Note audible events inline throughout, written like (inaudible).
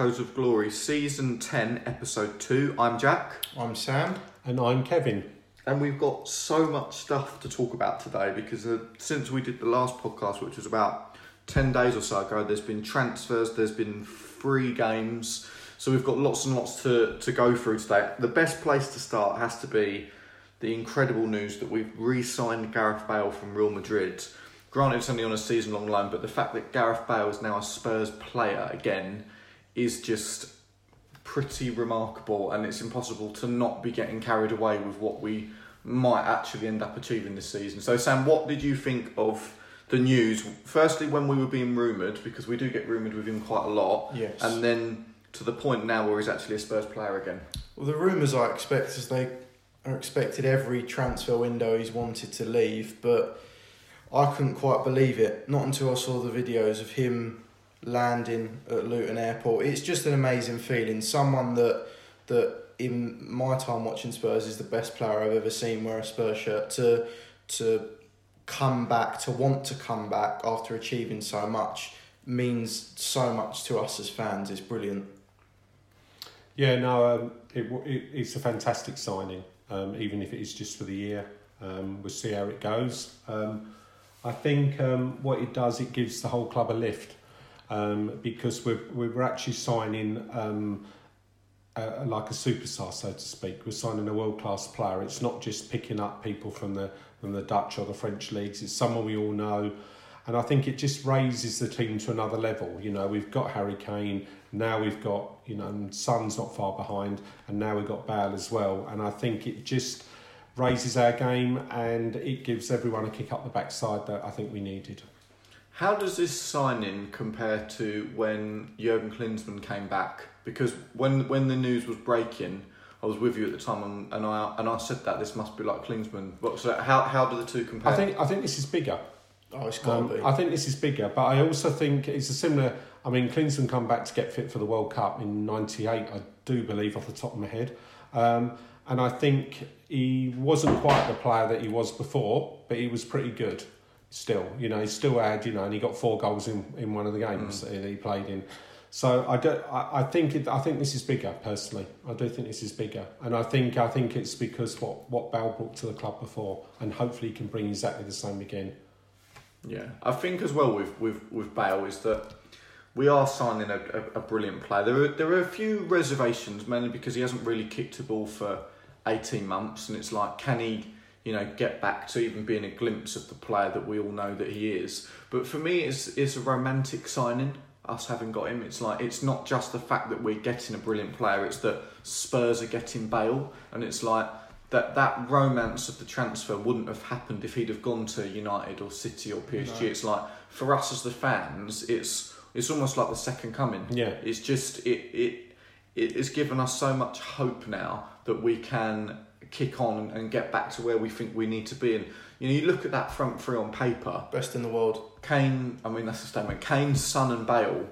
welcome to Echoes of Glory, Season 10, Episode 2. I'm Jack, I'm Sam. And I'm Kevin. and we've got so much stuff to talk about today because uh, since we did the last podcast, which was about 10 days or so ago, there's been transfers, there's been free games, so we've got lots and lots to, to go through today. The best place to start has to be the incredible news that we've re signed Gareth Bale from Real Madrid. Granted, it's only on a season long loan, but the fact that Gareth Bale is now a Spurs player again is just pretty remarkable, and it's impossible to not be getting carried away with what we might actually end up achieving this season. So, Sam, what did you think of the news? Firstly, when we were being rumoured, because we do get rumoured with him quite a lot, Yes. and then to the point now where he's actually a Spurs player again. Well, the rumours I expect is they are expected every transfer window he's wanted to leave, but I couldn't quite believe it. Not until I saw the videos of him landing at Luton Airport. It's just an amazing feeling. Someone that that in my time watching Spurs is the best player I've ever seen wear a Spurs shirt to to come back to want to come back after achieving so much means so much to us as fans. It's brilliant. Yeah, no, um, it, it, it's a fantastic signing, um, even if it is just for the year. Um, we'll see how it goes. Um, I think um, what it does, it gives the whole club a lift um, because we're, we're actually signing um, a, like a superstar, so to speak. We're signing a world class player. It's not just picking up people from the from the Dutch or the French leagues. It's someone we all know, and I think it just raises the team to another level. You know, we've got Harry Kane now. We've got you know, and Son's not far behind, and now we've got Bale as well. And I think it just raises our game and it gives everyone a kick up the backside that I think we needed. How does this signing compare to when Jurgen Klinsmann came back? Because when when the news was breaking, I was with you at the time, and, and I and I said that this must be like Klinsmann. But so how how do the two compare? I think I think this is bigger. Oh, it's got to Um, be. I think this is bigger, but I also think it's a similar. I mean, Klinsmann come back to get fit for the World Cup in '98, I do believe, off the top of my head. Um, and I think he wasn't quite the player that he was before, but he was pretty good still. You know, he still had, you know, and he got four goals in, in one of the games mm. that he played in. So I do, I, I think it, I think this is bigger personally. I do think this is bigger, and I think I think it's because what what Bale brought to the club before, and hopefully he can bring exactly the same again. Yeah, I think as well with with with Bale is that we are signing a, a, a brilliant player. There are there are a few reservations, mainly because he hasn't really kicked a ball for eighteen months, and it's like, can he, you know, get back to even being a glimpse of the player that we all know that he is? But for me, it's it's a romantic signing. Us having got him, it's like it's not just the fact that we're getting a brilliant player; it's that Spurs are getting Bale, and it's like that that romance of the transfer wouldn't have happened if he'd have gone to United or City or PSG. No. It's like for us as the fans, it's it's almost like the second coming. Yeah. It's just it it it has given us so much hope now that we can kick on and get back to where we think we need to be. And you know, you look at that front three on paper. Best in the world. Kane, I mean that's a statement. Kane, Son, and Bale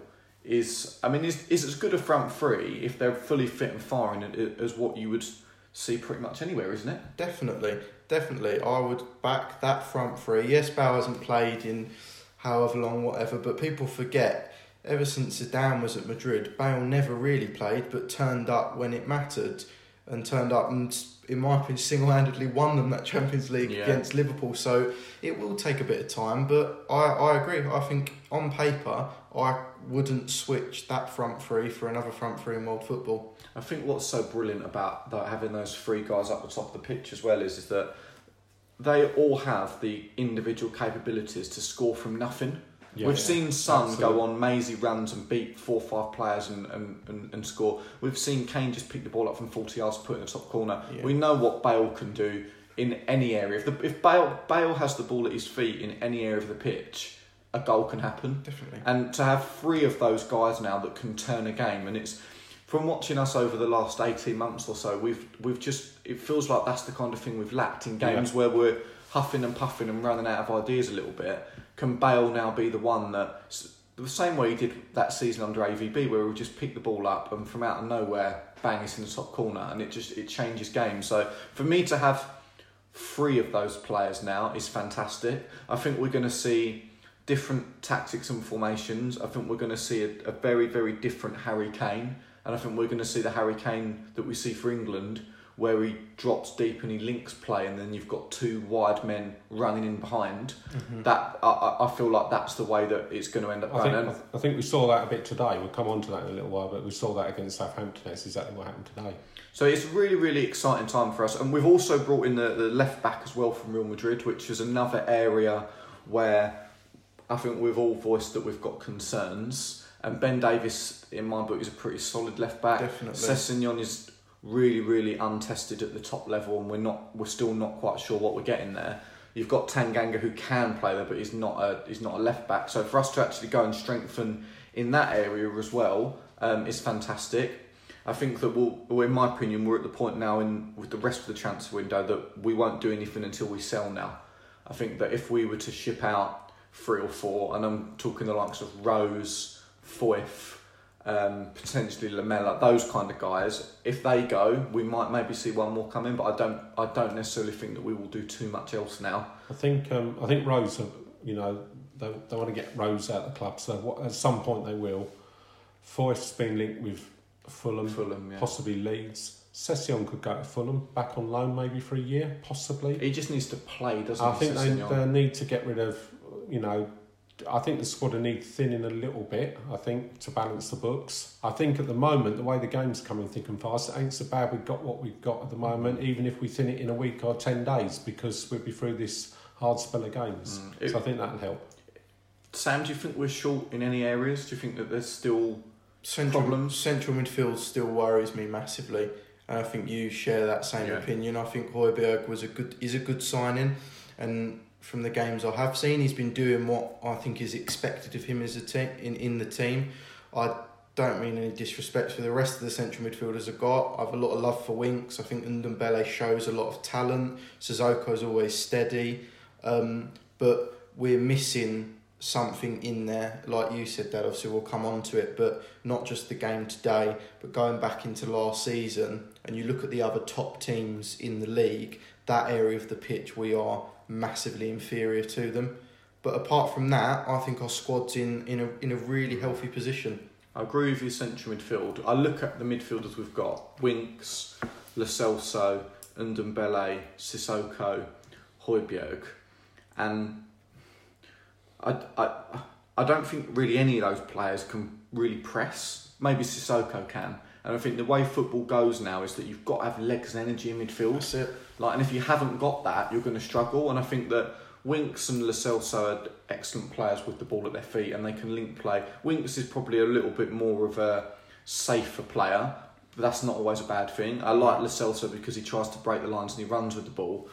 is, I mean, is is as good a front three if they're fully fit and firing as what you would see pretty much anywhere, isn't it? Definitely, definitely. I would back that front three. Yes, Bale hasn't played in however long, whatever, but people forget. Ever since Zidane was at Madrid, Bale never really played, but turned up when it mattered, and turned up and, in my opinion, single-handedly won them that Champions League Yeah. against Liverpool. So it will take a bit of time, but I, I agree. I think on paper, I wouldn't switch that front three for another front three in world football. I think what's so brilliant about that, having those three guys up the top of the pitch as well is, is that they all have the individual capabilities to score from nothing. Yeah, We've yeah. seen Son Absolutely. go on mazy runs and beat four or five players and, and, and, and score. We've seen Kane just pick the ball up from 40 yards, put it in the top corner. Yeah. We know what Bale can do in any area. If, the, if Bale, Bale has the ball at his feet in any area of the pitch, a goal can happen. Definitely. And to have three of those guys now that can turn a game, and it's from watching us over the last eighteen months or so, we've we've just it feels like that's the kind of thing we've lacked in games where we're huffing and puffing and running out of ideas a little bit. Can Bale now be the one that the same way he did that season under AVB, where we just pick the ball up and from out of nowhere, bang, it's in the top corner, and it just it changes games. So for me to have three of those players now is fantastic. I think we're going to see different tactics and formations. I think we're going to see a, a very, very different Harry Kane. And I think we're going to see the Harry Kane that we see for England, where he drops deep and he links play, and then you've got two wide men running in behind. Mm-hmm. That I- I, feel like that's the way that it's going to end up I going. think, I think we saw that a bit today. We'll come on to that in a little while, but we saw that against Southampton. That's exactly what happened today. So it's a really, really exciting time for us. And we've also brought in the, the left back as well from Real Madrid, which is another area where I think we've all voiced that we've got concerns. And Ben Davies, in my book, is a pretty solid left back. Definitely. Is really, really untested at the top level, and we're not, we're still not quite sure what we're getting there. You've got Tanganga who can play there, but he's not a he's not a left back. So for us to actually go and strengthen in that area as well um, is fantastic. I think that we'll, well, in my opinion, we're at the point now in with the rest of the transfer window that we won't do anything until we sell now. I think that if we were to ship out three or four, and I'm talking the likes of Rose, Foyth, um, potentially Lamela, those kind of guys, if they go, we might maybe see one more come in. But I don't, I don't necessarily think that we will do too much else now. I think um, I think Rose, have- you know, they, they want to get Rose out of the club, so at some point they will. Foyth's been linked with Fulham, Fulham, yeah. possibly Leeds. Sessegnon could go to Fulham, back on loan maybe for a year, possibly. He just needs to play, doesn't I he? think they, they need to get rid of, you know, I think the squad will need thinning a little bit, I think, to balance the books. I think at the moment, the way the game's coming thick and fast, it ain't so bad we've got what we've got at the moment, even if we thin it in a week or 10 days, because we'll be through this hard spell of games. Mm. It- So I think that'll help. Sam, do you think we're short in any areas? Do you think that there's still Central, Problems? central midfield still worries me massively, and I think you share that same Yeah. opinion. I think Højbjerg was a good is a good signing, and from the games I have seen, he's been doing what I think is expected of him as a team in, in the team. I don't mean any disrespect for the rest of the central midfielders I've got. I have a lot of love for Winks. I think Ndombele shows a lot of talent. Sissoko's always steady, um, but we're missing something in there. Like you said, Dad. Obviously, we'll come on to it, but not just the game today, but going back into last season, and you look at the other top teams in the league. That area of the pitch, we are massively inferior to them. But apart from that, I think our squad's in, in a in a really healthy position. I agree with your central midfield. I look at the midfielders we've got: Winks, Lo Celso, Ndombele, Sissoko, Højbjerg, and I, I, I don't think really any of those players can really press. Maybe Sissoko can, and I think the way football goes now is that you've got to have legs and energy in midfield. That's it. Like, and if you haven't got that, you're going to struggle. And I think that Winks and Lo Celso are excellent players with the ball at their feet, and they can link play. Winks is probably a little bit more of a safer player, but that's not always a bad thing. I like Lo Celso because he tries to break the lines and he runs with the ball.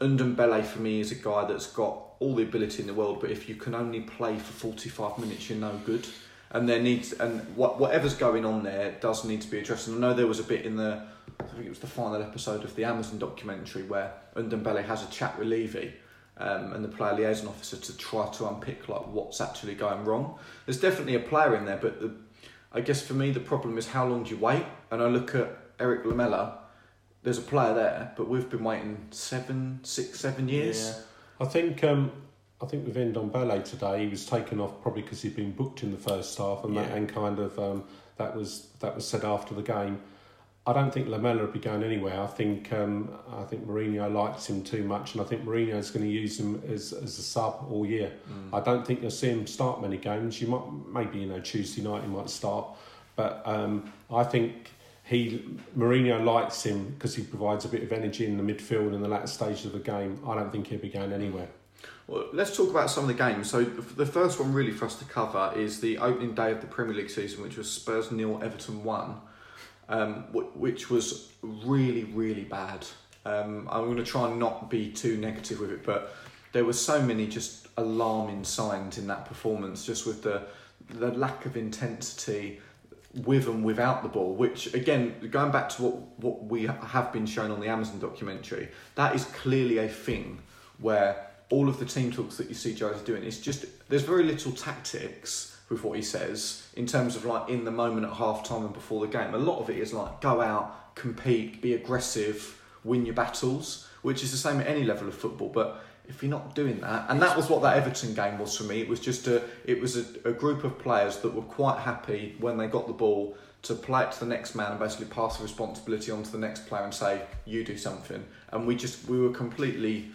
Ndombele for me is a guy that's got all the ability in the world, but if you can only play for 45 minutes, you're no good. And there needs and what whatever's going on there does need to be addressed. And I know there was a bit in the I think it was the final episode of the Amazon documentary where Ndombele has a chat with Levy um, and the player liaison officer to try to unpick like what's actually going wrong. There's definitely a player in there, but the, I guess for me the problem is how long do you wait? And I look at Erik Lamela. There's a player there, but we've been waiting seven, six, seven years. I think um, I think with Ndombele today, he was taken off probably because he'd been booked in the first half, and that, and kind of um, that was that was said after the game. I don't think Lamela would be going anywhere. I think um, I think Mourinho likes him too much, and I think Mourinho is going to use him as, as a sub all year. I don't think you'll see him start many games. You might maybe you know Tuesday night he might start, but um, I think he Mourinho likes him because he provides a bit of energy in the midfield in the latter stages of the game. I don't think he'll be going anywhere. Well, let's talk about some of the games. So the first one really for us to cover is the opening day of the Premier League season, which was Spurs nil, Everton one, um, which was really really bad. Um, I'm going to try and not be too negative with it, but there were so many just alarming signs in that performance, just with the the lack of intensity with and without the ball. Which again, going back to what what we have been shown on the Amazon documentary, that is clearly a thing where all of the team talks that you see Joe's doing is just there's very little tactics with what he says in terms of like in the moment at half time and before the game. A lot of it is like go out, compete, be aggressive, win your battles, which is the same at any level of football. But if you're not doing that, and that was what that Everton game was for me. It was just a, it was a, a group of players that were quite happy when they got the ball to play it to the next man and basically pass the responsibility on to the next player and say, "You do something." And we just we were completely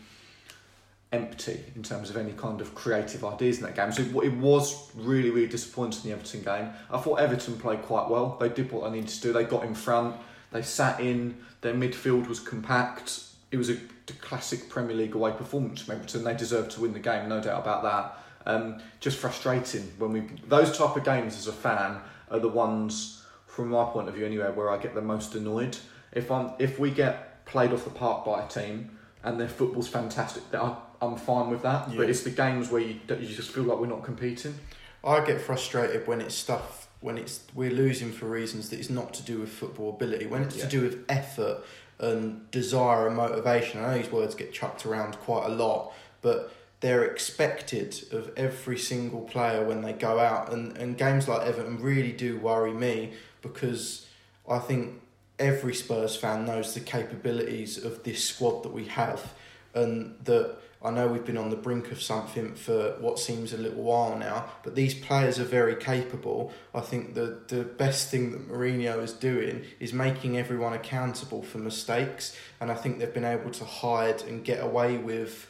empty in terms of any kind of creative ideas in that game. So it, was really, really disappointing in the Everton game. I thought Everton played quite well. They did what they needed to do. They got in front. They sat in. Their midfield was compact. It was a classic Premier League away performance from Everton. They deserved to win the game, no doubt about that. Um, just frustrating when we those type of games as a fan are the ones from my point of view anyway where I get the most annoyed. If I'm if we get played off the park by a team and their football's fantastic, I, I'm fine with that. Yeah. But it's the games where you you just feel like we're not competing. I get frustrated when it's stuff when it's we're losing for reasons that is not to do with football ability. When it's Yeah. to do with effort and desire and motivation. I know these words get chucked around quite a lot, but they're expected of every single player when they go out. And, and games like Everton really do worry me because I think every Spurs fan knows the capabilities of this squad that we have, and that I know we've been on the brink of something for what seems a little while now, but these players are very capable. I think the the best thing that Mourinho is doing is making everyone accountable for mistakes, and I think they've been able to hide and get away with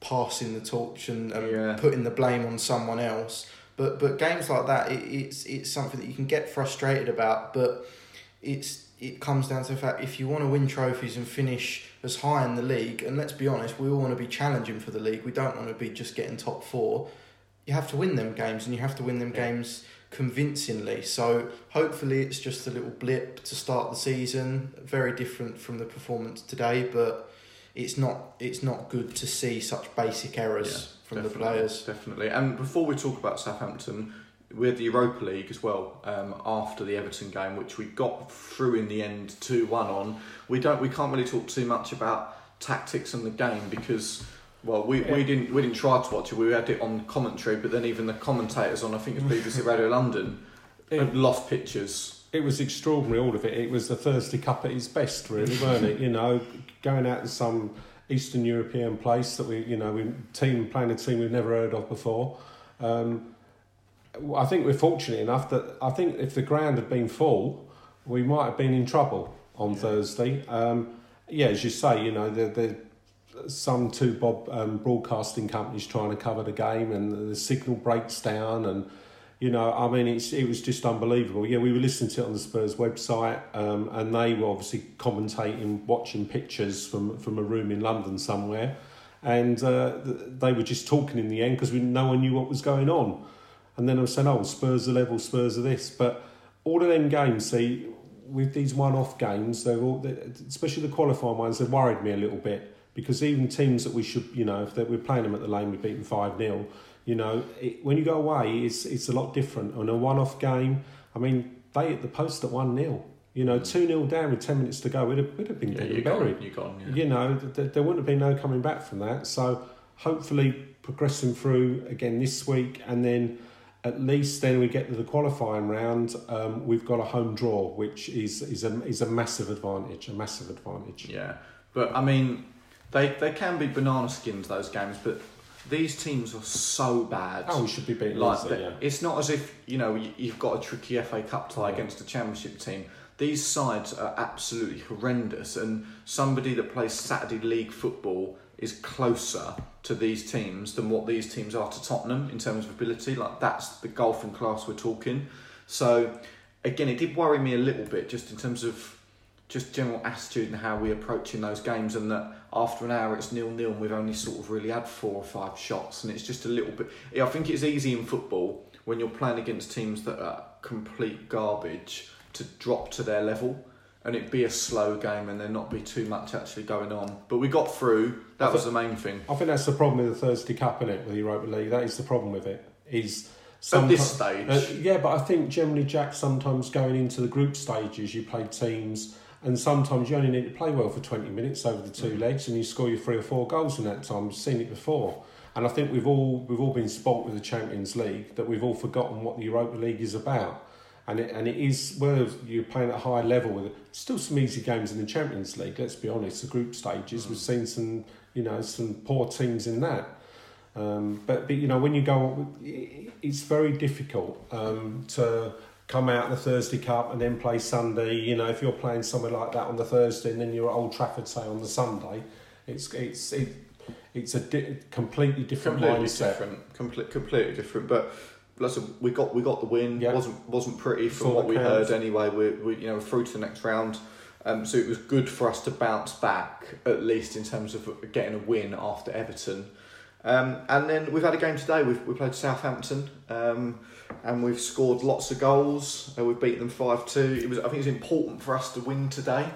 passing the torch and, and Yeah. putting the blame on someone else. But but games like that, it, it's it's something that you can get frustrated about, but it's it comes down to the fact if you want to win trophies and finish as high in the league, and let's be honest, we all want to be challenging for the league. We don't want to be just getting top four. You have to win them games, and you have to win them Yeah. games convincingly. So hopefully, it's just a little blip to start the season. Very different from the performance today, but it's not it's not good to see such basic errors from the players. Definitely. And before we talk about Southampton, we had the Europa League as well um, after the Everton game, which we got through in the end two one on. We don't we can't really talk too much about tactics and the game because. Well, we, we didn't we didn't try to watch it. We had it on commentary, but then even the commentators on I think it was (laughs) BBC Radio London had lost pictures. it was extraordinary, all of it. It was the Thursday Cup at its best, really, weren't it? (laughs) You know, going out to some Eastern European place that we, you know, we team playing a team we've never heard of before. Um, I think we're fortunate enough that I think if the ground had been full, we might have been in trouble on Yeah. Thursday. Um, yeah, as you say, you know, the the some two bob um, broadcasting companies trying to cover the game, and the signal breaks down, and you know, I mean, it's it was just unbelievable. Yeah, we were listening to it on the Spurs website, um, and they were obviously commentating, watching pictures from from a room in London somewhere, and uh, they were just talking in the end because we no one knew what was going on, and then I was saying, oh, Spurs are level, Spurs are this, but all of them games, see, with these one-off games, they're all, especially the qualifying ones, they've worried me a little bit because even teams that we should, you know, if we're playing them at the lane, we beat them five 0 you know, it, when you go away, it's it's a lot different. On a one-off game, I mean, they hit the post at one 0 You know, two 0 down with ten minutes to go, we'd have, we'd have been Yeah, you got buried. you yeah. You know, th- there wouldn't have been no coming back from that. So hopefully progressing through again this week, and then at least then we get to the qualifying round. Um, we've got a home draw, which is is a is a massive advantage. A massive advantage. Yeah, but I mean, they they can be banana skins those games, but these teams are so bad. Oh, we should be beating like Leicester, yeah. it's not as if you know you- you've got a tricky FA Cup tie Yeah. against a Championship team. These sides are absolutely horrendous, and somebody that plays Saturday League football is closer to these teams than what these teams are to Tottenham in terms of ability. Like that's the golfing class we're talking. So again, it did worry me a little bit just in terms of just general attitude and how we're approaching those games, and that after an hour it's nil nil, and we've only sort of really had four or five shots, and it's just a little bit. I think it's easy in football when you're playing against teams that are complete garbage to drop to their level. And it be a slow game, and there not be too much actually going on. But we got through. That I was the main thing. I think that's the problem with the Thursday Cup, is it? With the Europa League, that is the problem with it. Is At this stage, Uh, yeah, but I think generally, Jack, sometimes going into the group stages, you play teams, and sometimes you only need to play well for 20 minutes over the two Mm. legs, and you score your three or four goals in that time. We've seen it before. And I think we've all we've all been spoilt with the Champions League that we've all forgotten what the Europa League is about. And it, and it is whether you're playing at a high level with still some easy games in the Champions League. Let's be honest, the group stages Mm. we've seen some you know some poor teams in that. Um, but but you know when you go, it's very difficult um, to come out the Thursday Cup and then play Sunday. You know if you're playing somewhere like that on the Thursday and then you're at Old Trafford say on the Sunday, it's it's it, it's a di- completely different completely mindset. different, complete, completely different. But listen, we got we got the win. Yeah. wasn't wasn't pretty from what we account. heard anyway. We we you know through to the next round. Um, so it was good for us to bounce back at least in terms of getting a win after Everton. Um, and then we've had a game today. We've we played Southampton, um, and we've scored lots of goals. Uh, we've beaten them five two. It was I think it's important for us to win today.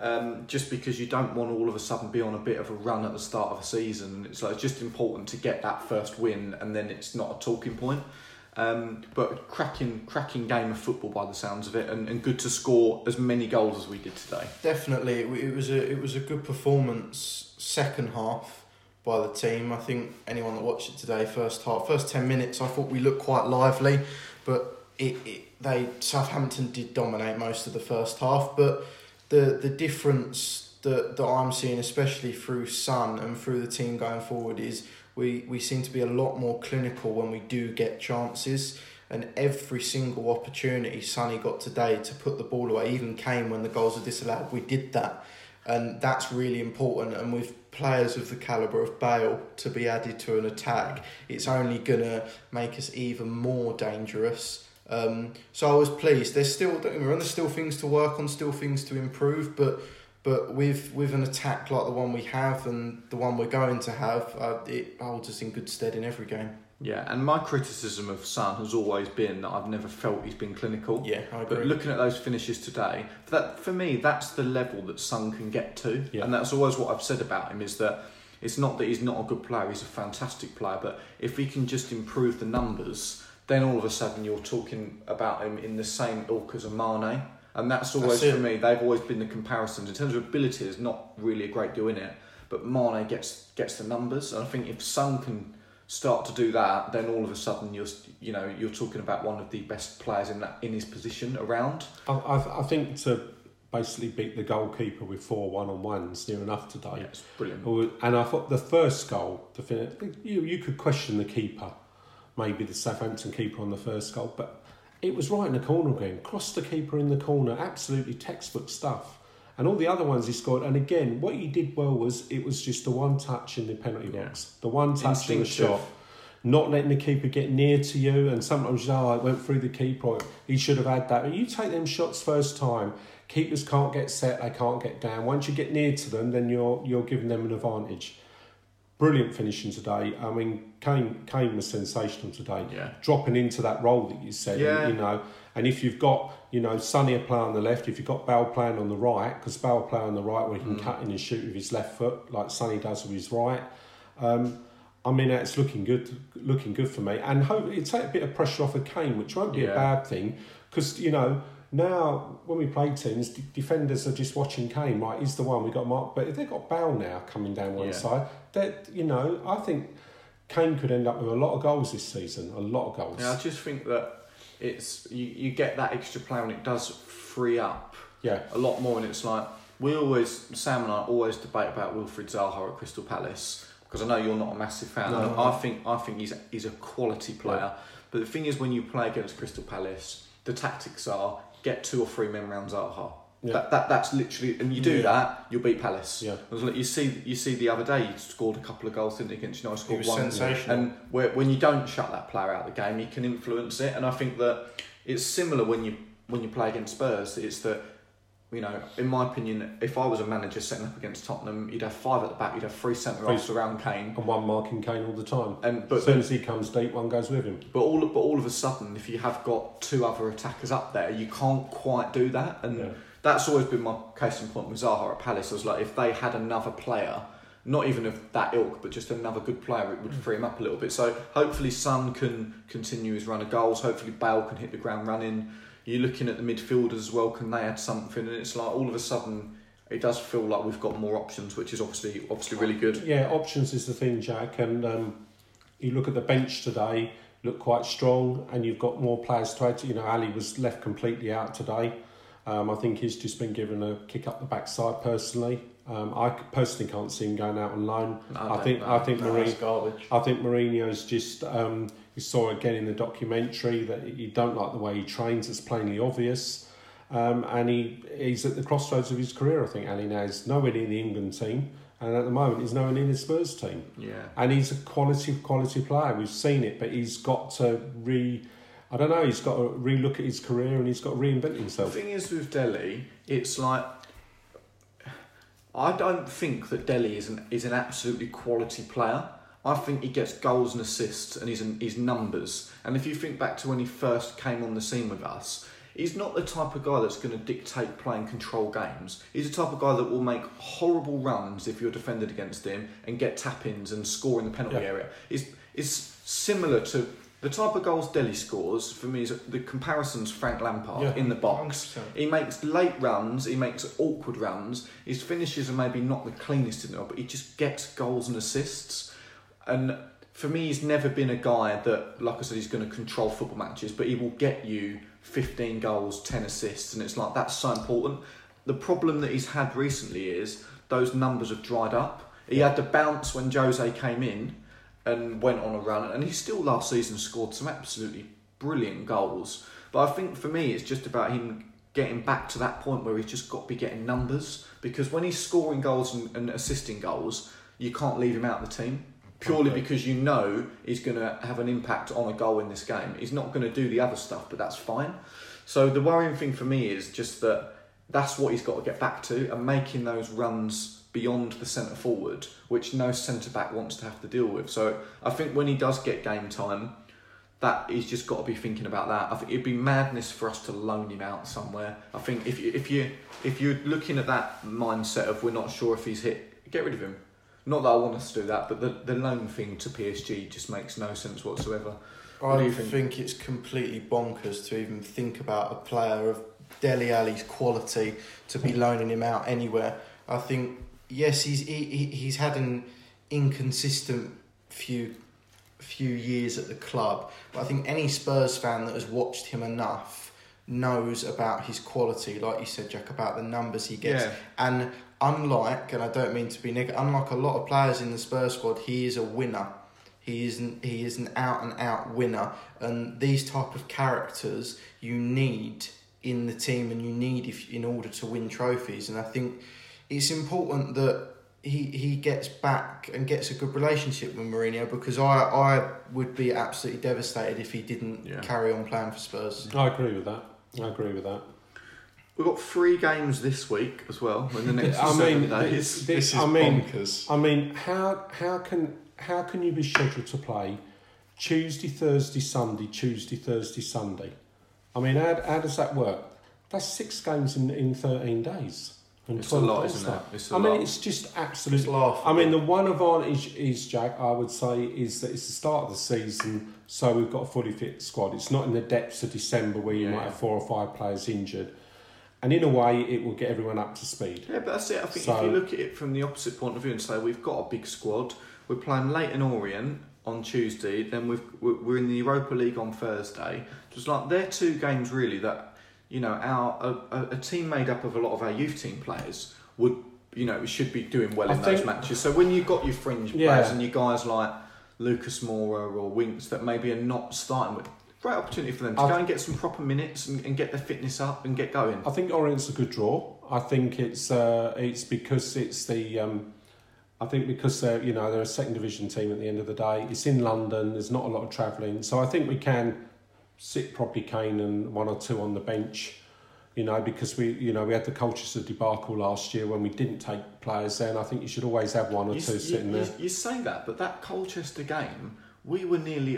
Um, just because you don't want all of a sudden be on a bit of a run at the start of a season. It's like it's just important to get that first win, and then it's not a talking point. Um, but cracking, cracking game of football by the sounds of it, and, and good to score as many goals as we did today. Definitely, it, was a it was a good performance second half by the team. I think anyone that watched it today, first half, first ten minutes, I thought we looked quite lively, but it, it they Southampton did dominate most of the first half. But the the difference that that I'm seeing, especially through Son and through the team going forward, is we we seem to be a lot more clinical when we do get chances. And every single opportunity Sonny got today to put the ball away, even came when the goals were disallowed. We did that, and that's really important. And with players of the caliber of Bale to be added to an attack, it's only gonna make us even more dangerous. Um, so I was pleased. There's still don't get me wrong, there's still things to work on, still things to improve, but but with with an attack like the one we have and the one we're going to have, uh, it holds us in good stead in every game. Yeah, and my criticism of Son has always been that I've never felt he's been clinical. Yeah, I agree. But looking at those finishes today, that for me, that's the level that Son can get to, Yeah. and that's always what I've said about him is that it's not that he's not a good player; he's a fantastic player. But if he can just improve the numbers, then all of a sudden you're talking about him in the same ilk as a Mane, and that's always That's for me. They've always been the comparisons in terms of ability. There's not really a great deal in it, but Mane gets gets the numbers, and I think if Son can start to do that, then all of a sudden you're you know you're talking about one of the best players in that in his position around. I, I, I think to basically beat the goalkeeper with four one on ones near enough today. Yeah, it's brilliant. And I thought the first goal, the finish, you you could question the keeper, maybe the Southampton keeper on the first goal, but it was right in the corner again. Crossed the keeper in the corner, absolutely textbook stuff. And all the other ones he scored, and again, what he did well was it was just the one touch in the penalty Yeah. box, the one touch in the shot, not letting the keeper get near to you. And sometimes, you oh, it went through the keeper. He should have had that. But you take them shots first time. Keepers can't get set. They can't get down. Once you get near to them, then you're you're giving them an advantage. Brilliant finishing today. I mean, Kane Kane was sensational today. Yeah. Dropping into that role that you said, Yeah. you know. And if you've got, you know, Sonny a player on the left, if you've got Bale playing on the right, because Bale play on the right where he can Mm. cut in and shoot with his left foot, like Sonny does with his right. Um, I mean, it's looking good, looking good for me, and hope it take a bit of pressure off of Kane, which won't be Yeah. a bad thing, because you know now when we play teams, d- defenders are just watching Kane. Right, he's the one we got Mark, but if they've got Bale now coming down one Yeah. side, that you know, I think Kane could end up with a lot of goals this season, a lot of goals. Yeah, I just think that it's you, you get that extra play and it does free up yeah. a lot more. And it's like we always Sam and I always debate about Wilfred Zaha at Crystal Palace because I know you're not a massive fan. No. I think I think he's he's a quality player. But the thing is, when you play against Crystal Palace, the tactics are get two or three men round Zaha. Yeah. That, that that's literally, and you do Yeah. that, you'll beat Palace. Yeah. Like you see, you see the other day, he scored a couple of goals, didn't he? Against you know, He scored was one. sensational. And where, when you don't shut that player out of the game, you can influence it. And I think that it's similar when you when you play against Spurs. It's that you know, in my opinion, if I was a manager setting up against Tottenham, you'd have five at the back, you'd have three centre halves around Kane, And one marking Kane all the time. and but As soon as he comes deep, one goes with him. but all but all of a sudden, if you have got two other attackers up there, you can't quite do that, and Yeah. that's always been my case in point with Zaha at Palace. I was like, if they had another player, not even of that ilk, but just another good player, it would free him up a little bit. So hopefully, Son can continue his run of goals. Hopefully, Bale can hit the ground running. You're looking at the midfielders as well. Can they add something? And it's like all of a sudden, it does feel like we've got more options, which is obviously obviously really good. Yeah, options is the thing, Jack. And um, you look at the bench today, look quite strong, and you've got more players to add. to- You know, Alli was left completely out today. Um, I think he's just been given a kick up the backside personally. Um, I personally can't see him going out on loan. No, I don't think know. I think No, Mourinho. it's garbage. I think Mourinho's just. Um, you saw again in the documentary that you don't like the way he trains. It's plainly obvious, um, and he he's at the crossroads of his career. I think Alli now is nowhere near the England team, and at the moment he's nowhere near the Spurs team. Yeah. And he's a quality quality player. We've seen it, but he's got to re. I don't know. He's got to re-look at his career and he's got to reinvent himself. The thing is with Dele, it's like I don't think that Dele is an is an absolutely quality player. I think he gets goals and assists and his his numbers. And if you think back to when he first came on the scene with us, he's not the type of guy that's going to dictate play and control games. He's the type of guy that will make horrible runs if you're defended against him and get tap ins and score in the penalty Yeah. area. Is similar to the type of goals Dele scores for me is the comparisons Frank Lampard Yeah. in the box. 100%. He makes late runs, he makes awkward runs. His finishes are maybe not the cleanest in the world, but he just gets goals and assists. And for me, he's never been a guy that, like I said, he's going to control football matches, but he will get you 15 goals, 10 assists, and it's like that's so important. The problem that he's had recently is those numbers have dried up. He had the bounce when Jose came in and went on a run, and he still last season scored some absolutely brilliant goals. But I think for me, it's just about him getting back to that point where he's just got to be getting numbers because when he's scoring goals and, and assisting goals, you can't leave him out of the team purely because you know he's going to have an impact on a goal in this game. He's not going to do the other stuff, but that's fine. So the worrying thing for me is just that that's what he's got to get back to and making those runs beyond the centre forward, which no centre back wants to have to deal with. So I think when he does get game time, that he's just got to be thinking about that. I think it'd be madness for us to loan him out somewhere. I think if you if you if you're looking at that mindset of we're not sure if he's hit, get rid of him. Not that I want us to do that, but the the loan thing to PSG just makes no sense whatsoever. What do I you think? think? it's completely bonkers to even think about a player of Dele Alli's quality to be loaning him out anywhere. I think yes, he's he, he- he's had an inconsistent few few years at the club, but I think any Spurs fan that has watched him enough knows about his quality, like you said, Jack, about the numbers he gets. Yeah. And unlike, and I don't mean to be negative, unlike a lot of players in the Spurs squad, he is a winner. He is an, he is an out and out winner, and these type of characters you need in the team, and you need if in order to win trophies. And I think it's important that he he gets back and gets a good relationship with Mourinho because I I would be absolutely devastated if he didn't Yeah. carry on playing for Spurs. I agree with that. I agree with that. We've got three games this week as well in the next (laughs) I mean, days. this, This is I mean, bonkers. I mean, how how can how can you be scheduled to play Tuesday, Thursday, Sunday, Tuesday, Thursday, Sunday? I mean, how, how does that work? That's six games in, in thirteen days. And It's a lot, days isn't it? It's a I mean, it's just It's absolute. laughable. I mean, the one advantage is Jack. I would say is that it's the start of the season, so we've got a fully fit squad. It's not in the depths of December where you Yeah, might have four or five players injured, and in a way, it will get everyone up to speed. Yeah, but that's it. I think if you look at it from the opposite point of view and say we've got a big squad, we're playing Leyton Orient on Tuesday, then we've we're we're in the Europa League on Thursday. Just like they're two games really that you know our a, a, team made up of a lot of our youth team players would you know should be doing well I in those matches. So when you've got your fringe Yeah. players and your guys like Lucas Moura or Winks that maybe are not starting with. Great opportunity for them to I've- go and get some proper minutes and, and get their fitness up and get going. I think Orient's a good draw. I think it's uh, it's because it's the um, I think because they're you know they're a second division team at the end of the day. It's in London. There's not a lot of travelling, so I think we can sit probably Kane and one or two on the bench. You know, because we you know we had the Colchester debacle last year when we didn't take players there, and I think you should always have one or You, two you- sitting you- there. you say that, but that Colchester game, we were nearly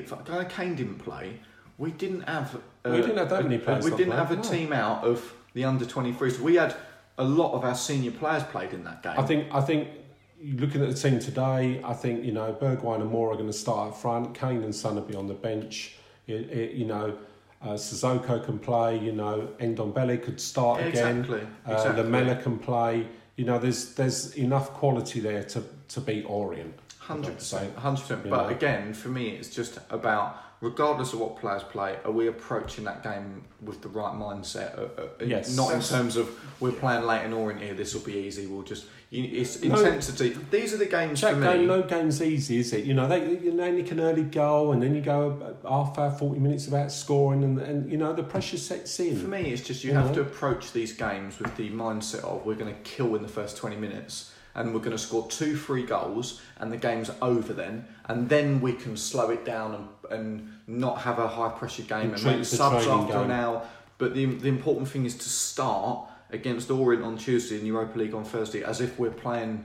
Kane didn't play. We didn't have. uh, We didn't have that a- many players We didn't have a no. team out of the under 23s. We had a lot of our senior players played in that game. I think I think looking at the team today, I think you know Bergwijn and Moura are going to start up front. Kane and Son will be on the bench. It, it, you know, uh, Sissoko can play. You know, Ndombele could start Yeah, again. exactly. Uh, exactly. Lamela can play. You know, there's there's enough quality there to to beat Orient. Hundred like to say. percent, hundred percent. But know. again, for me, it's just about regardless of what players play, are we approaching that game with the right mindset? Uh, uh, Yes. Not in terms of we're playing Leyton Orient here. This will be easy. We'll just you, it's No. intensity. These are the games Jack, for no, me. no game's easy, is it? You know, they you know, nick an early goal and then you go a half hour, 40 minutes without scoring, and, and you know, the pressure sets in. For me, it's just you You have know? to approach these games with the mindset of we're going to kill in the first 20 minutes and we're going to score two, free goals and the game's over then. And then we can slow it down and, and not have a high pressure game And and make it as a subs after game. an hour. But the, the important thing is to start against Orient on Tuesday and Europa League on Thursday as if we're playing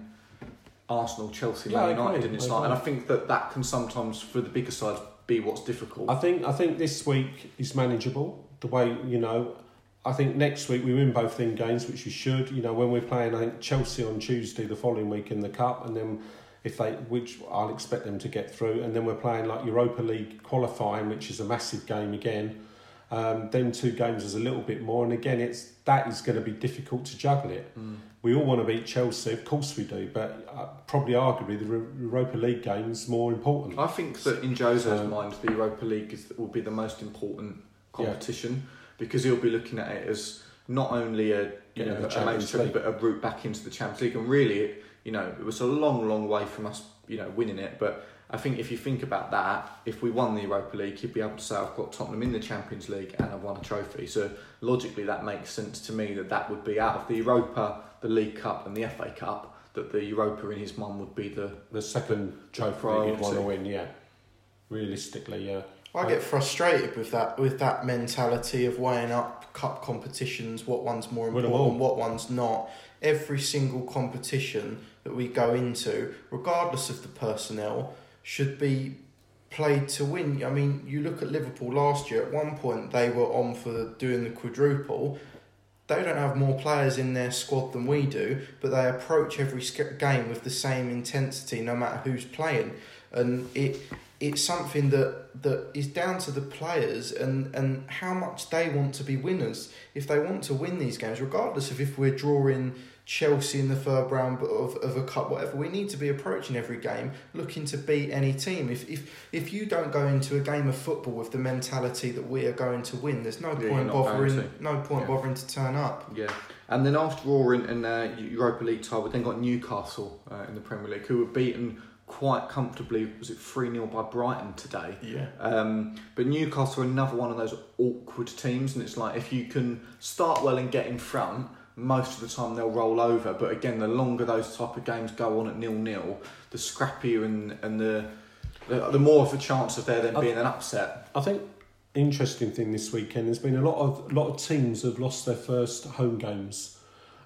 Arsenal, Chelsea, Yeah, Man United in its start. And I think that that can sometimes, for the bigger sides, be what's difficult. I think I think this week is manageable. The way you know, I think next week we win both them games, which we should. You know, when we're playing, I think Chelsea on Tuesday the following week in the cup, and then if they, which I'll expect them to get through, and then we're playing like Europa League qualifying, which is a massive game again. Um, them two games is a little bit more, and again, it's that is going to be difficult to juggle it. Mm. We all want to beat Chelsea, of course we do, but uh, probably arguably the Ro- Europa League game's more important. I think that in Jose's So- mind, the Europa League is, will be the most important competition because he'll be looking at it as not only a you Getting know a major, League. but a route back into the Champions League. And really, it, you know, it was a long, long way from us, you know, winning it. But I think if you think about that, if we won the Europa League, you'd be able to say I've got Tottenham in the Champions League and I've won a trophy. So logically, that makes sense to me that that would be out of the Europa, the League Cup, and the FA Cup. That the Europa in his mind would be the the second trophy you'd want to win, yeah. Realistically, yeah. I get frustrated with that with that mentality of weighing up cup competitions, what one's more important, what one's not. Every single competition that we go into, regardless of the personnel, should be played to win. I mean, you look at Liverpool last year. At one point, they were on for doing the quadruple. They don't have more players in their squad than we do, but they approach every game with the same intensity, no matter who's playing. And it it's something that that is down to the players and and how much they want to be winners. If they want to win these games, regardless of if we're drawing Chelsea in the third round of, of a cup, whatever, we need to be approaching every game looking to beat any team. If if if you don't go into a game of football with the mentality that we are going to win, there's no Yeah, point bothering to. no point Yeah. bothering to turn up. Yeah, and then after Orient and uh, Europa League title, we then got Newcastle uh, in the Premier League, who were beaten quite comfortably. Was it three 0 by Brighton today? Yeah. Um, but Newcastle are another one of those awkward teams, and it's like if you can start well and get in front, most of the time they'll roll over. But again, the longer those type of games go on at nil nil, the scrappier and and the the, the more of a chance of there then being an upset. I think interesting thing this weekend there's been a lot of lot of teams have lost their first home games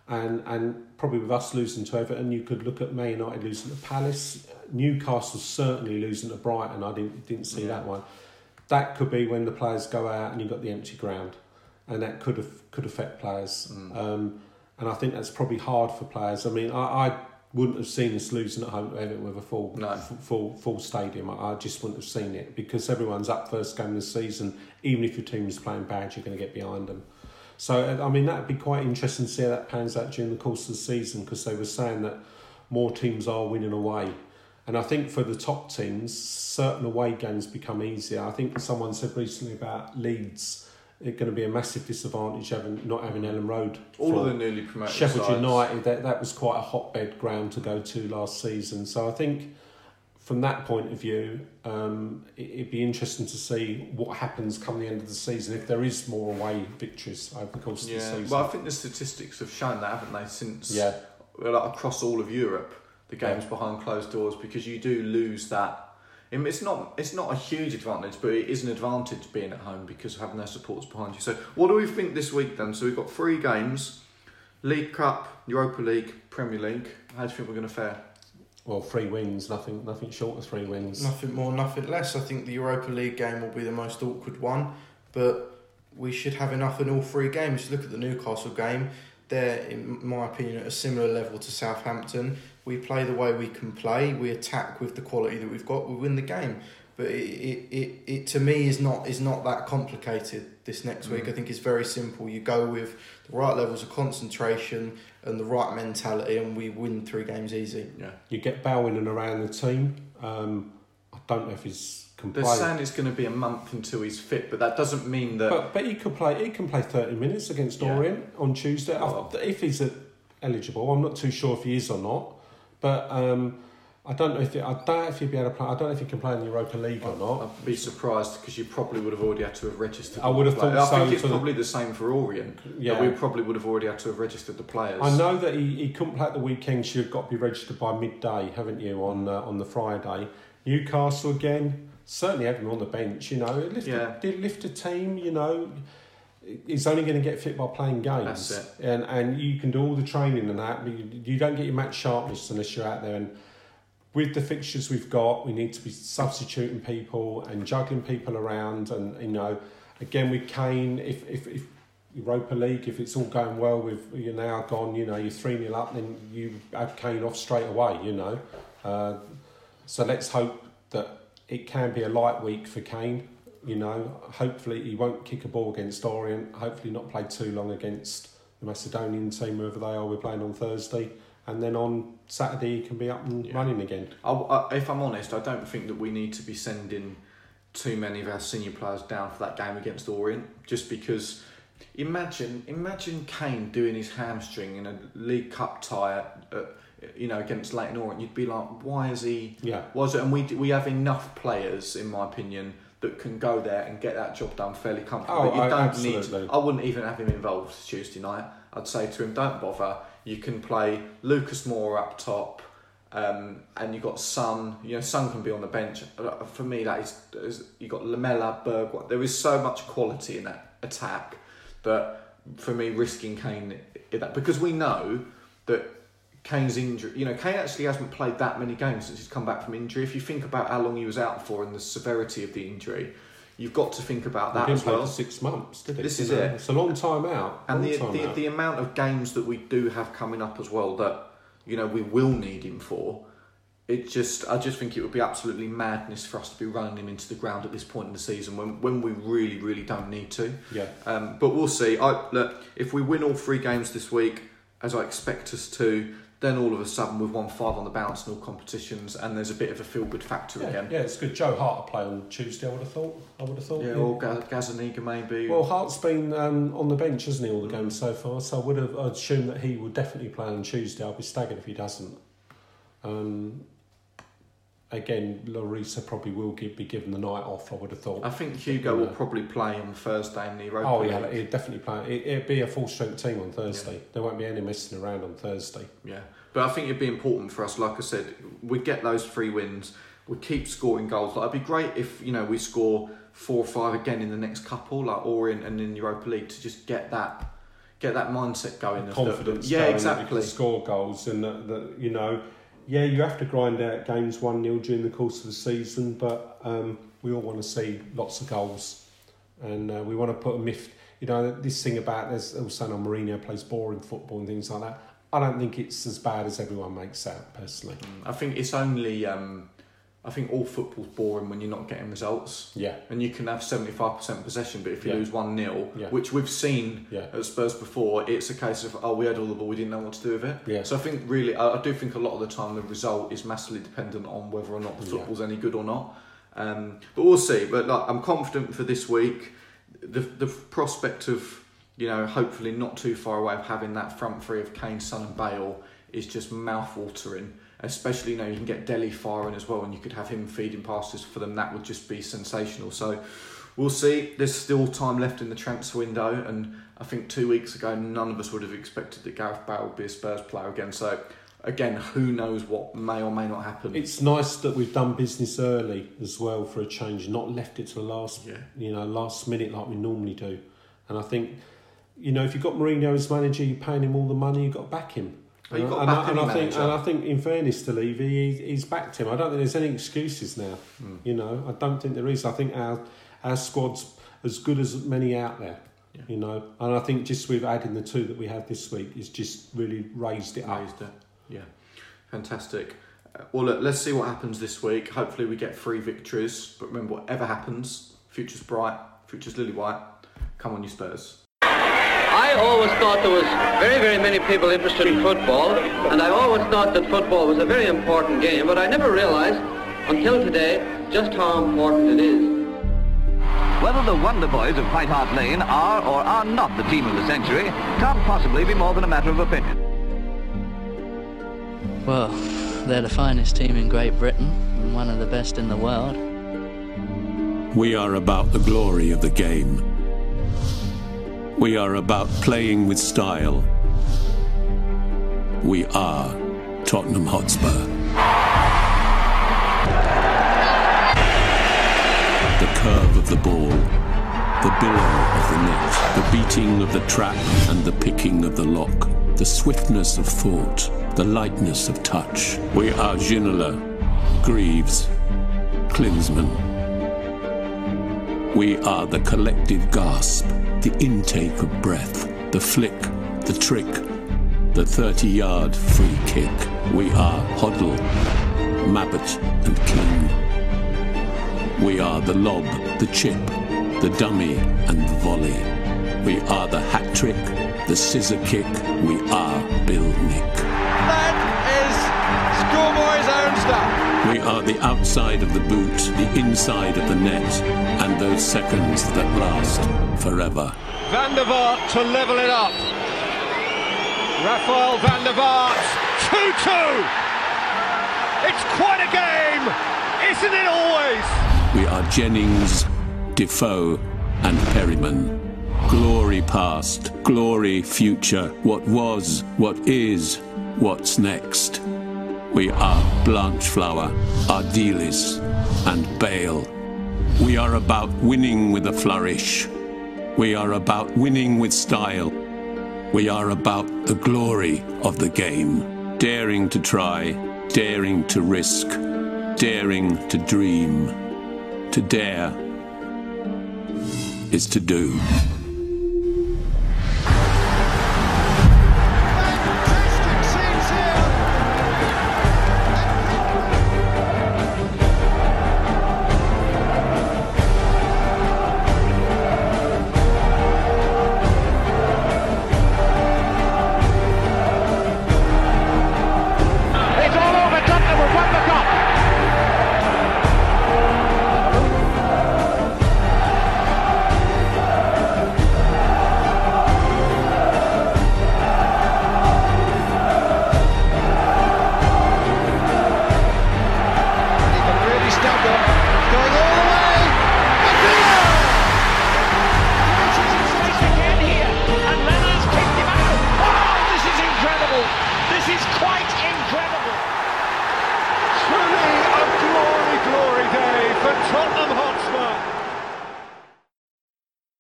and and probably with us losing to Everton you could look at Man United losing to Palace Newcastle certainly losing to Brighton I didn't didn't see Yeah. that one that could be when the players go out and you've got the empty ground and that could have could affect players Mm. um, and I think that's probably hard for players I mean I, I wouldn't have seen us losing at home to Everton with a full No. full full stadium. I, I just wouldn't have seen it because everyone's up first game of the season. Even if your team is playing bad, you're going to get behind them. So I mean that'd be quite interesting to see how that pans out during the course of the season because they were saying that more teams are winning away. And I think for the top teams, certain away games become easier. I think someone said recently about Leeds. It's going to be a massive disadvantage having not having Elland Road. All of the newly promoted Sheffield sides. United, that, that was quite a hotbed ground to go to last season. So I think from that point of view, um, it, it'd be interesting to see what happens come the end of the season if there is more away victories over the course of the season. well, I think the statistics have shown that, haven't they? Since yeah, like, across all of Europe, the games Yeah. behind closed doors, because you do lose that. I mean, It's not it's not a huge advantage, but it is an advantage being at home because having their supporters behind you. So, what do we think this week then? So we've got three games: League Cup, Europa League, Premier League. How do you think we're going to fare? Well, three wins, nothing, nothing short of three wins. Nothing more, nothing less. I think the Europa League game will be the most awkward one, but we should have enough in all three games. Look at the Newcastle game; they're, in my opinion, at a similar level to Southampton. We play the way we can play. We attack with the quality that we've got. We win the game. But it, it, it, it to me is not is not that complicated. This next week, Mm. I think it's very simple. You go with the right levels of concentration and the right mentality, and we win three games easy. Yeah, You get Bowen and around the team. Um, I don't know if he's can They're saying it's going to be a month until he's fit, but that doesn't mean that. But but he could play. He can play thirty minutes against Yeah. Orient on Tuesday Well- if he's uh, eligible. I'm not too sure if he is or not. But um, I don't know if he, I don't he'd be able to play. I don't know if you can play in the Europa League or not. I'd be surprised because you probably would have already had to have registered. I would have thought I think it's the- probably the same for Orient. Yeah. We probably would have already had to have registered the players. I know that he, he couldn't play at the weekend. So you've got to be registered by midday, haven't you? On uh, on the Friday, Newcastle again. Certainly having him on the bench, you know, lift, Yeah. a, lift a team, you know. He's only going to get fit by playing games, That's it. and and you can do all the training and that, but you, you don't get your match sharpness unless you're out there. And with the fixtures we've got, we need to be substituting people and juggling people around, and you know, again with Kane, if if, if Europa League, if it's all going well with you're now gone, you know, you're 3 0 up, then you have Kane off straight away, you know. Uh, so let's hope that it can be a light week for Kane, you know. Hopefully, he won't kick a ball against Orient, hopefully, not play too long against the Macedonian team, whoever they are, we're playing on Thursday. And then on Saturday, he can be up and Yeah. running again. I, I, if I'm honest, I don't think that we need to be sending too many of our senior players down for that game against Orient, just because. Imagine, imagine Kane doing his hamstring in a League Cup tie, at, uh, you know, against Leyton Orient. You'd be like, why is he? Yeah. Was it? And we we have enough players, in my opinion, that can go there and get that job done fairly comfortably. Oh, you I- don't absolutely. need. I wouldn't even have him involved Tuesday night. I'd say to him, don't bother. You can play Lucas Moura up top, um, and you've got Son. You know, Son can be on the bench. Uh, For me, that is, is you got Lamela, Berg. There is so much quality in that attack that for me, risking Kane that because we know that Kane's injury. You know, Kane actually hasn't played that many games since he's come back from injury. If you think about how long he was out for and the severity of the injury, you've got to think about that as well. six months, did he? This is know, it. It's a long time out. And long the, time the, out. the amount of games that we do have coming up as well that you know we will need him for, it just I just think it would be absolutely madness for us to be running him into the ground at this point in the season when when we really really don't need to. yeah. Um, but we'll see. I look if we win all three games this week, as I expect us to. Then all of a sudden we've won five on the bounce in all competitions, and there's a bit of a feel good factor Yeah, again. yeah, it's good. Joe Hart will play on Tuesday. I would have thought. I would have thought. Yeah, or Ga- Gazaniga maybe. Well, Hart's been um, on the bench, hasn't he, all the Mm. games so far? So I would have I'd assumed that he would definitely play on Tuesday. I'll be staggered if he doesn't. Um, again, Larissa probably will give, be given the night off. I would have thought. I think Hugo uh, will probably play on Thursday in the Europa oh yeah, League. he'd definitely play. It, it'd be a full strength team on Thursday. There won't be any messing around on Thursday. Yeah, but I think it'd be important for us. Like I said, we get those three wins. We keep scoring goals. Like it'd be great if you know we score four or five again in the next couple, like Orient and in Europa League, to just get that get that mindset going. of the- confidence. yeah, going exactly. score goals, and that, that you know, yeah, you have to grind out games one 0 during the course of the season, but um, we all want to see lots of goals, and uh, we want to put a myth. You know, this thing about there's also no Mourinho plays boring football and things like that. I don't think it's as bad as everyone makes out, personally. I think it's only. Um, I think all football's boring when you're not getting results. Yeah, And you can have seventy five percent possession, but if you Yeah. lose one 0 Yeah. which we've seen yeah, at Spurs before, it's a case of oh we had all the ball, we didn't know what to do with it. yeah. So I think really, I, I do think a lot of the time the result is massively dependent on whether or not the football's any good or not. Um, but we'll see. But like, I'm confident for this week. The the prospect of you know hopefully not too far away of having that front three of Kane, Son, and Bale is just mouth watering. Especially you know you can get Dele firing as well, and you could have him feeding passes for them. That would just be sensational. So. We'll see. There's still time left in the transfer window, and I think two weeks ago, none of us would have expected that Gareth Bale would be a Spurs player again. So, again, who knows what may or may not happen. It's nice that we've done business early as well for a change, not left it to the last yeah, you know, last minute like we normally do. And I think, you know, if you've got Mourinho as manager, you're paying him all the money, you've got to back him. And I- and, I, and I think, and I think, in fairness to Levy, he, he's backed him. I don't think there's any excuses now. Mm. You know, I don't think there is. I think our our squad's as good as many out there. Yeah. You know, and I think just with adding the two that we have this week, it's just really raised it up. it. Yeah, fantastic. Uh, well, look, let's see what happens this week. Hopefully, we get three victories. But remember, whatever happens, future's bright, future's lily white. Come on, you Spurs. I always thought there was very, very many people interested in football, and I always thought that football was a very important game, but I never realized until today just how important it is. Whether the Wonder Boys of White Hart Lane are or are not the team of the century can't possibly be more than a matter of opinion. Well, they're the finest team in Great Britain and one of the best in the world. We are about the glory of the game. We are about playing with style. We are Tottenham Hotspur. The curve of the ball, the billow of the net, the beating of the trap and the picking of the lock, the swiftness of thought, the lightness of touch. We are Ginola, Greaves, Klinsmann. We are the collective gasp, the intake of breath, the flick, the trick, the 30 yard free kick. We are Hoddle, Mabbutt, and King. We are the lob, the chip, the dummy, and the volley. We are the hat trick, the scissor kick. We are Bill Nick. That is schoolboy's own stuff. We are the outside of the boot, the inside of the net, and those seconds that last forever. Van der Vaart to level it up. Rafael van der Vaart, 2-2. It's quite a game, isn't it always? We are Jennings, Defoe, and Perryman. Glory past, glory future, what was, what is, what's next. We are Blanchflower, Ardiles, and Bale. We are about winning with a flourish. We are about winning with style. We are about the glory of the game. Daring to try, daring to risk, daring to dream. To dare is to do.